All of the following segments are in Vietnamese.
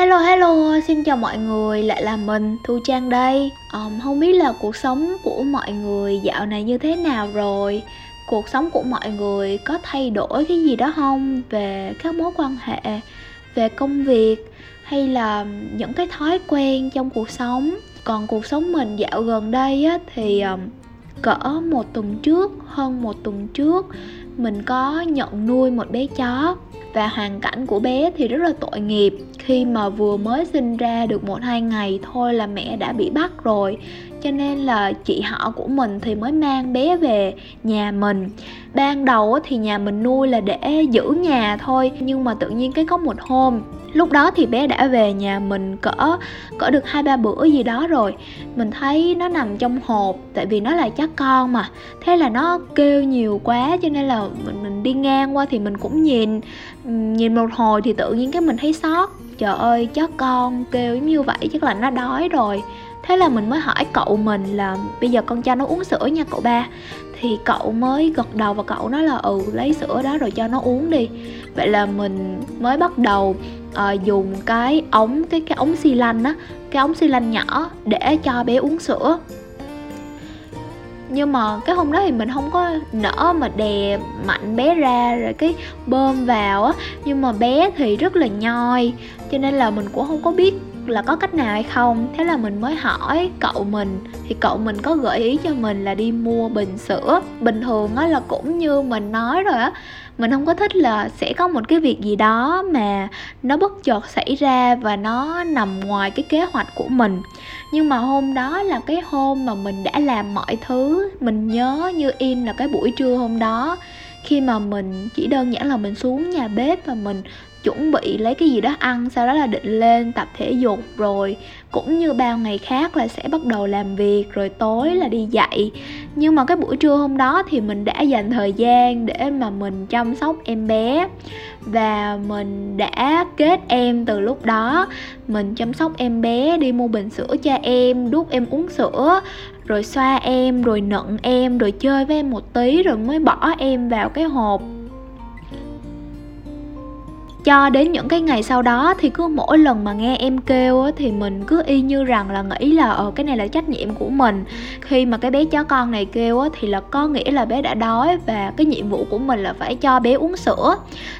Hello hello, xin chào mọi người, lại là mình, Thu Trang đây. Um, Không biết là cuộc sống của mọi người dạo này như thế nào rồi? Cuộc sống của mọi người có thay đổi cái gì đó không? Về các mối quan hệ, về công việc Hay là những cái thói quen trong cuộc sống? Còn cuộc sống mình dạo gần đây á, thì um, cỡ một tuần trước, hơn một tuần trước Mình có nhận nuôi một bé chó. Và hoàn cảnh của bé thì rất là tội nghiệp khi mà vừa mới sinh ra được một hai ngày thôi là mẹ đã bị bắt rồi cho nên là chị họ của mình thì mới mang bé về nhà mình. Ban đầu thì nhà mình nuôi là để giữ nhà thôi nhưng mà tự nhiên cái có một hôm lúc đó thì bé đã về nhà mình cỡ cỡ được hai ba bữa gì đó rồi. Mình thấy nó nằm trong hộp tại vì nó là chắc con mà. Thế là nó kêu nhiều quá cho nên là mình, mình đi ngang qua thì mình cũng nhìn nhìn một hồi thì tự nhiên cái mình thấy sót. Trời ơi chó con kêu như vậy chắc là nó đói rồi thế là mình mới hỏi cậu mình là bây giờ con cho nó uống sữa nha cậu ba. Thì cậu mới gật đầu và cậu nói là ừ lấy sữa đó rồi cho nó uống đi. Vậy là mình mới bắt đầu uh, dùng cái ống cái cái ống xi lanh á cái ống xi lanh nhỏ để cho bé uống sữa. Nhưng mà cái hôm đó thì mình không có nỡ mà đè mạnh bé ra rồi cái bơm vào á. Nhưng mà bé thì rất là nhoi cho nên là mình cũng không có biết là có cách nào hay không? Thế là mình mới hỏi cậu mình. Thì cậu mình có gợi ý cho mình là đi mua bình sữa. Bình thường á là cũng như mình nói rồi á, mình không có thích là sẽ có một cái việc gì đó mà nó bất chợt xảy ra và nó nằm ngoài cái kế hoạch của mình. Nhưng mà hôm đó là cái hôm mà mình đã làm mọi thứ, mình nhớ như in là cái buổi trưa hôm đó. Khi mà mình chỉ đơn giản là mình xuống nhà bếp và mình chuẩn bị lấy cái gì đó ăn, sau đó là định lên tập thể dục rồi. Cũng như bao ngày khác là sẽ bắt đầu làm việc, rồi tối là đi dạy. Nhưng mà cái buổi trưa hôm đó thì mình đã dành thời gian để mà mình chăm sóc em bé. Và mình đã kết em từ lúc đó. Mình chăm sóc em bé, đi mua bình sữa cho em, đút em uống sữa, rồi xoa em, rồi nựng em, rồi chơi với em một tí, rồi mới bỏ em vào cái hộp cho đến những cái ngày sau đó thì cứ mỗi lần mà nghe em kêu á, thì mình cứ y như rằng là nghĩ là ờ cái này là trách nhiệm của mình. Khi mà cái bé chó con này kêu á, thì là có nghĩa là bé đã đói và cái nhiệm vụ của mình là phải cho bé uống sữa.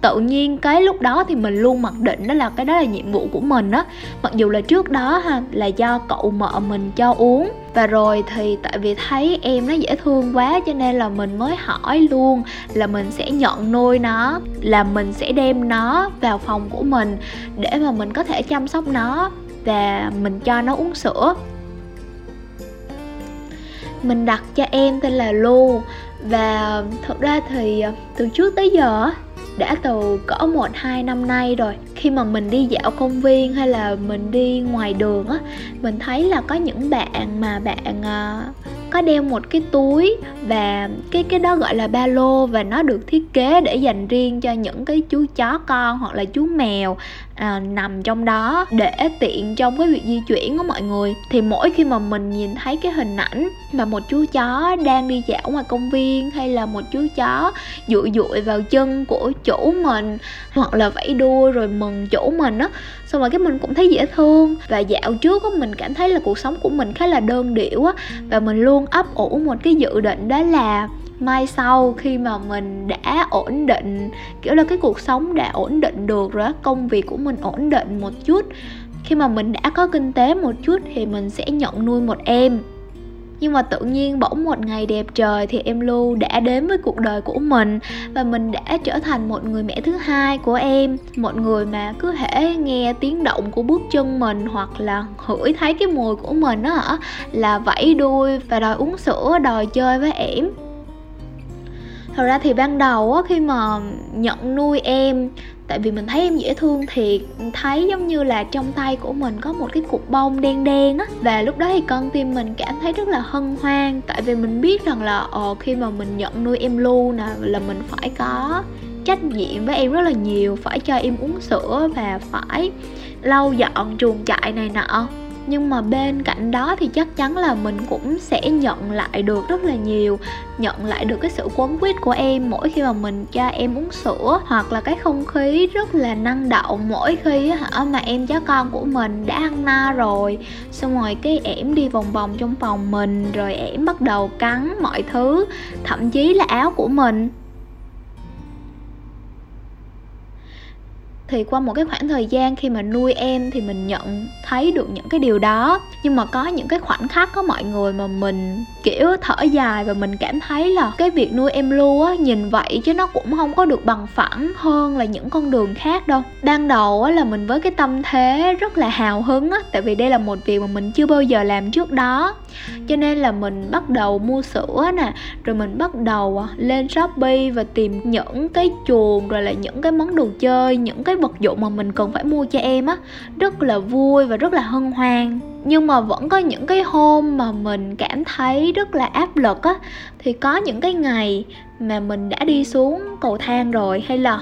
Tự nhiên cái lúc đó thì mình luôn mặc định đó là cái đó là nhiệm vụ của mình á. Mặc dù là trước đó ha là do cậu mợ mình cho uống và rồi thì tại vì thấy em nó dễ thương quá cho nên là mình mới hỏi luôn là mình sẽ nhận nuôi nó, là mình sẽ đem nó vào phòng của mình để mà mình có thể chăm sóc nó và mình cho nó uống sữa. Mình đặt cho em tên là lu và thật ra thì từ trước tới giờ đã từ cỡ một, hai năm nay rồi, khi mà mình đi dạo công viên hay là mình đi ngoài đường á, mình thấy là có những bạn mà bạn ờ, có đeo một cái túi và cái cái đó gọi là ba lô và nó được thiết kế để dành riêng cho những cái chú chó con hoặc là chú mèo à, nằm trong đó để tiện trong cái việc di chuyển của mọi người. Thì mỗi khi mà mình nhìn thấy cái hình ảnh mà một chú chó đang đi dạo ngoài công viên hay là một chú chó dụi dụi vào chân của chủ mình hoặc là vẫy đuôi rồi mừng chủ mình á xong rồi cái mình cũng thấy dễ thương. Và dạo trước á mình cảm thấy là cuộc sống của mình khá là đơn điệu á và mình luôn ấp ủ một cái dự định đó là mai sau khi mà mình đã ổn định, kiểu là, cái cuộc sống đã ổn định được rồi công việc của mình ổn định một chút, khi mà mình đã có kinh tế một chút thì mình sẽ nhận nuôi một em. Nhưng mà tự nhiên bỗng một ngày đẹp trời thì em lưu đã đến với cuộc đời của mình và mình đã trở thành một người mẹ thứ hai của em, một người mà cứ thể nghe tiếng động của bước chân mình hoặc là hửi thấy cái mùi của mình á hả, là vẫy đuôi và đòi uống sữa, đòi chơi với em thật ra thì ban đầu á, khi mà nhận nuôi em, tại vì mình thấy em dễ thương thiệt thấy giống như là trong tay của mình có một cái cục bông đen đen á. Và lúc đó thì con tim mình cảm thấy rất là hân hoan, tại vì mình biết rằng là ờ khi mà mình nhận nuôi em lu nè, là mình phải có trách nhiệm với em rất là nhiều, phải cho em uống sữa và phải lau dọn chuồng trại này nọ nhưng mà bên cạnh đó thì chắc chắn là mình cũng sẽ nhận lại được rất là nhiều, nhận lại được cái sự quấn quýt của em mỗi khi mà mình cho em uống sữa, hoặc là cái không khí rất là năng động mỗi khi hả, mà em chó con của mình đã ăn na rồi. Xong rồi cái ẻm đi vòng vòng trong phòng mình, rồi ẻm bắt đầu cắn mọi thứ, thậm chí là áo của mình. Thì qua một cái khoảng thời gian khi mà nuôi em thì mình nhận thấy được những cái điều đó. Nhưng mà có những cái khoảnh khắc có mọi người mà mình kiểu thở dài và mình cảm thấy là cái việc nuôi em lu á nhìn vậy chứ nó cũng không có được bằng phẳng hơn là những con đường khác đâu. Ban đầu á là mình với cái tâm thế rất là hào hứng á tại vì đây là một việc mà mình chưa bao giờ làm trước đó. Cho nên là mình bắt đầu mua sữa nè rồi mình bắt đầu lên shopee và tìm những cái chuồng rồi là những cái món đồ chơi những cái vật dụng mà mình cần phải mua cho em á, rất là vui và rất là hân hoan. Nhưng mà vẫn có những cái hôm mà mình cảm thấy rất là áp lực á, thì có những cái ngày mà mình đã đi xuống cầu thang rồi, hay là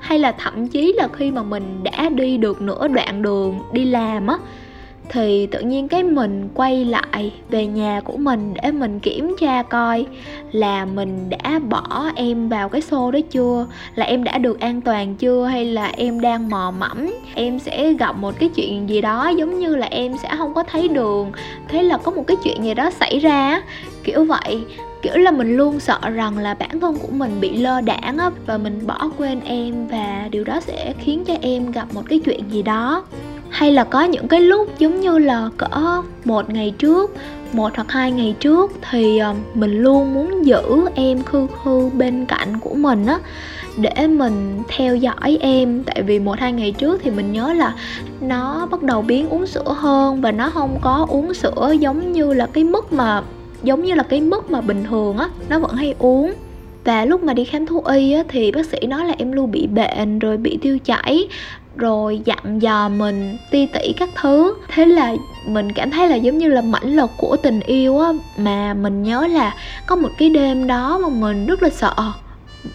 hay là thậm chí là khi mà mình đã đi được nửa đoạn đường đi làm á thì tự nhiên cái mình quay lại về nhà của mình để mình kiểm tra coi là mình đã bỏ em vào cái xô đó chưa? Là em đã được an toàn chưa? Hay là em đang mò mẫm? Em sẽ gặp một cái chuyện gì đó giống như là em sẽ không có thấy đường. Thế là có một cái chuyện gì đó xảy ra kiểu vậy. Kiểu là mình luôn sợ rằng là bản thân của mình bị lơ đãng á, và mình bỏ quên em và điều đó sẽ khiến cho em gặp một cái chuyện gì đó hay là có những cái lúc giống như là cỡ một ngày trước một hoặc hai ngày trước thì ờ, mình luôn muốn giữ em khư khư bên cạnh của mình á để mình theo dõi em. Tại vì một hai ngày trước thì mình nhớ là nó bắt đầu biến uống sữa hơn và nó không có uống sữa giống như là cái mức mà giống như là cái mức mà bình thường á nó vẫn hay uống. Và lúc mà đi khám thú y á, thì bác sĩ nói là em luôn bị bệnh rồi bị tiêu chảy rồi dặn dò mình ti tỉ các thứ. Thế là mình cảm thấy là giống như là mãnh lực của tình yêu á mà mình nhớ là có một cái đêm đó mà mình rất là sợ.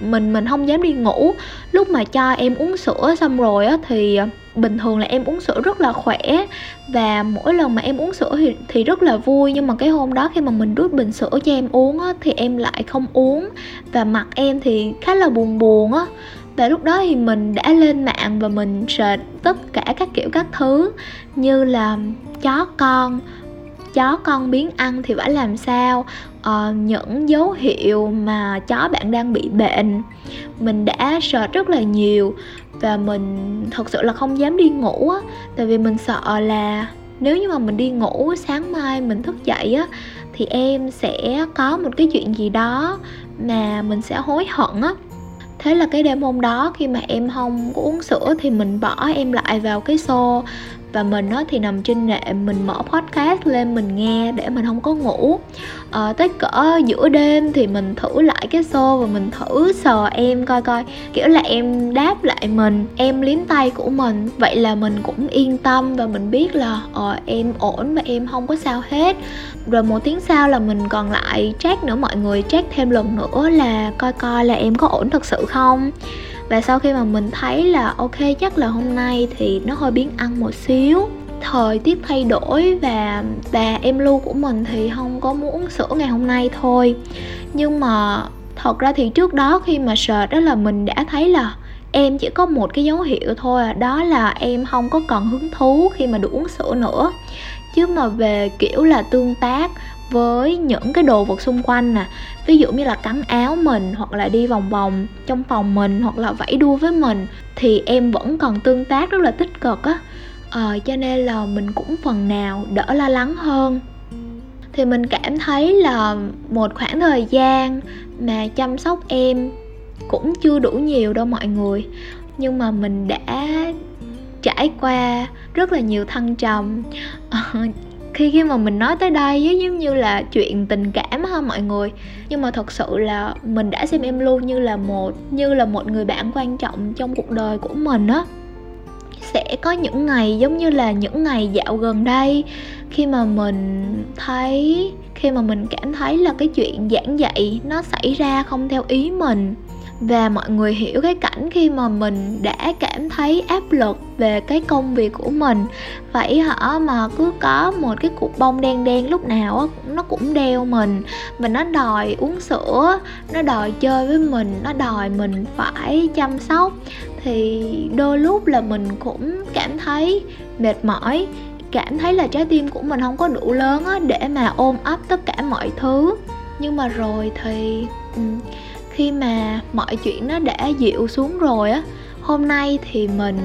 Mình mình không dám đi ngủ. Lúc mà cho em uống sữa xong rồi á thì à, bình thường là em uống sữa rất là khỏe. Và mỗi lần mà em uống sữa thì, thì rất là vui. Nhưng mà cái hôm đó khi mà mình đút bình sữa cho em uống á, thì em lại không uống. Và mặt em thì khá là buồn buồn á và lúc đó thì mình đã lên mạng và mình search tất cả các kiểu các thứ như là chó con chó con biến ăn thì phải làm sao uh, những dấu hiệu mà chó bạn đang bị bệnh. Mình đã search rất là nhiều và mình thật sự là không dám đi ngủ á tại vì mình sợ là nếu như mà mình đi ngủ sáng mai mình thức dậy á thì em sẽ có một cái chuyện gì đó mà mình sẽ hối hận á thế là cái đêm hôm đó khi mà em không có uống sữa thì mình bỏ em lại vào cái xô và mình nó thì nằm trên nệm mình mở podcast lên mình nghe để mình không có ngủ. À, tới cỡ giữa đêm thì mình thử lại cái xô và mình thử sờ em coi coi. Kiểu là em đáp lại mình em liếm tay của mình. Vậy là mình cũng yên tâm và mình biết là ờ em ổn và em không có sao hết. Rồi một tiếng sau là mình còn lại check nữa mọi người check thêm lần nữa là coi coi là em có ổn thật sự không và sau khi mà mình thấy là ok chắc là hôm nay thì nó hơi biến ăn một xíu thời tiết thay đổi và và em lưu của mình thì không có muốn uống sữa ngày hôm nay thôi. Nhưng mà thật ra thì trước đó khi mà sợ đó là mình đã thấy là em chỉ có một cái dấu hiệu thôi à, đó là em không có còn hứng thú khi mà được uống sữa nữa. Chứ mà về kiểu là tương tác với những cái đồ vật xung quanh nè. Ví dụ như là cắn áo mình hoặc là đi vòng vòng trong phòng mình hoặc là vẫy đua với mình thì em vẫn còn tương tác rất là tích cực á. Ờ, cho nên là mình cũng phần nào đỡ lo lắng hơn. Thì mình cảm thấy là một khoảng thời gian mà chăm sóc em cũng chưa đủ nhiều đâu mọi người. Nhưng mà mình đã trải qua rất là nhiều thăng trầm. Ờ, khi khi mà mình nói tới đây ấy, giống như là chuyện tình cảm ha mọi người. Nhưng mà thật sự là mình đã xem em luôn như là một như là một người bạn quan trọng trong cuộc đời của mình á. Sẽ có những ngày giống như là những ngày dạo gần đây khi mà mình thấy khi mà mình cảm thấy là cái chuyện giảng dạy nó xảy ra không theo ý mình và mọi người hiểu cái cảnh khi mà mình đã cảm thấy áp lực về cái công việc của mình. Vậy hả? Mà cứ có một cái cục bông đen đen lúc nào nó cũng đeo mình. Và nó đòi uống sữa, nó đòi chơi với mình, nó đòi mình phải chăm sóc. Thì đôi lúc là mình cũng cảm thấy mệt mỏi, cảm thấy là trái tim của mình không có đủ lớn á, để mà ôm ấp tất cả mọi thứ. Nhưng mà rồi thì ừ, khi mà mọi chuyện nó đã dịu xuống rồi á, hôm nay thì mình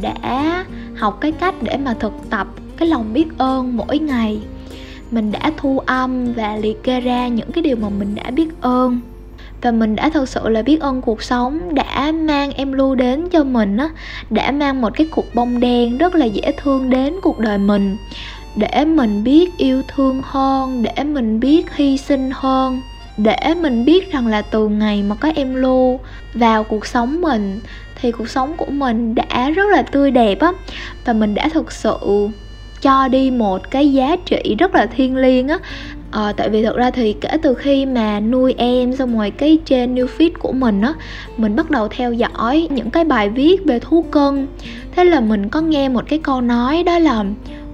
đã học cái cách để mà thực tập cái lòng biết ơn mỗi ngày. Mình đã thu âm và liệt kê ra những cái điều mà mình đã biết ơn. Và mình đã thật sự là biết ơn cuộc sống đã mang em lưu đến cho mình á, đã mang một cái cục bông đen rất là dễ thương đến cuộc đời mình, để mình biết yêu thương hơn, để mình biết hy sinh hơn để mình biết rằng là từ ngày mà có em lô vào cuộc sống mình thì cuộc sống của mình đã rất là tươi đẹp á. Và mình đã thực sự cho đi một cái giá trị rất là thiêng liêng á. À, tại vì thật ra thì kể từ khi mà nuôi em xong rồi cái trên new feed của mình á mình bắt đầu theo dõi những cái bài viết về thú cưng. Thế là mình có nghe một cái câu nói đó là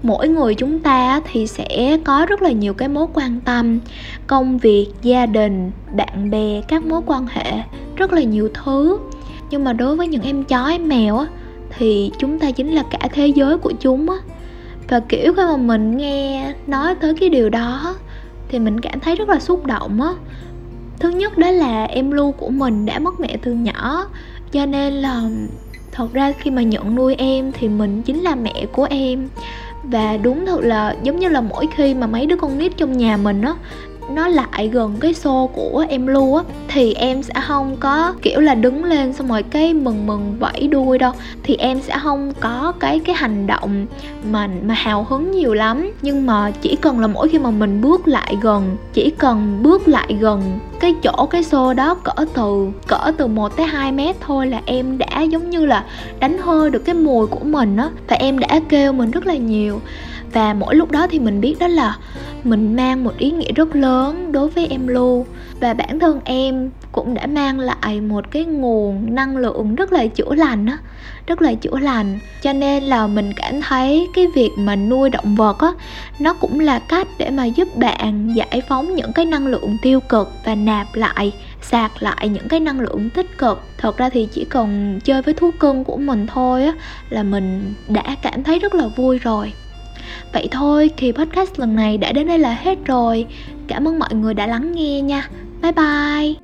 mỗi người chúng ta thì sẽ có rất là nhiều cái mối quan tâm. Công việc, gia đình, bạn bè, các mối quan hệ, rất là nhiều thứ. Nhưng mà đối với những em chó, em mèo á, thì chúng ta chính là cả thế giới của chúng á. Và kiểu khi mà mình nghe nói tới cái điều đó thì mình cảm thấy rất là xúc động á. Thứ nhất đó là em lu của mình đã mất mẹ từ nhỏ, cho nên là thật ra khi mà nhận nuôi em thì mình chính là mẹ của em và đúng thật là giống như là mỗi khi mà mấy đứa con nít trong nhà mình á nó lại gần cái xô của em lu á, thì em sẽ không có, kiểu là, đứng lên xong rồi cái mừng mừng vẫy đuôi đâu. Thì em sẽ không có cái cái hành động mà mà hào hứng nhiều lắm. Nhưng mà chỉ cần là mỗi khi mà mình bước lại gần, chỉ cần bước lại gần cái chỗ, cái xô đó cỡ từ cỡ từ 1 tới 2 mét thôi là em đã giống như là đánh hơi được cái mùi của mình á. Và em đã kêu mình rất là nhiều và mỗi lúc đó thì mình biết đó là mình mang một ý nghĩa rất lớn đối với em Lu và bản thân em cũng đã mang lại một cái nguồn năng lượng rất là chữa lành á, rất là chữa lành. Cho nên là mình cảm thấy cái việc mà nuôi động vật á, nó cũng là cách để mà giúp bạn giải phóng những cái năng lượng tiêu cực và nạp lại, sạc lại những cái năng lượng tích cực. Thật ra thì chỉ cần chơi với thú cưng của mình thôi á là mình đã cảm thấy rất là vui rồi. Vậy thôi, kỳ podcast lần này đã đến đây là hết rồi. Cảm ơn mọi người đã lắng nghe nha. Bye bye.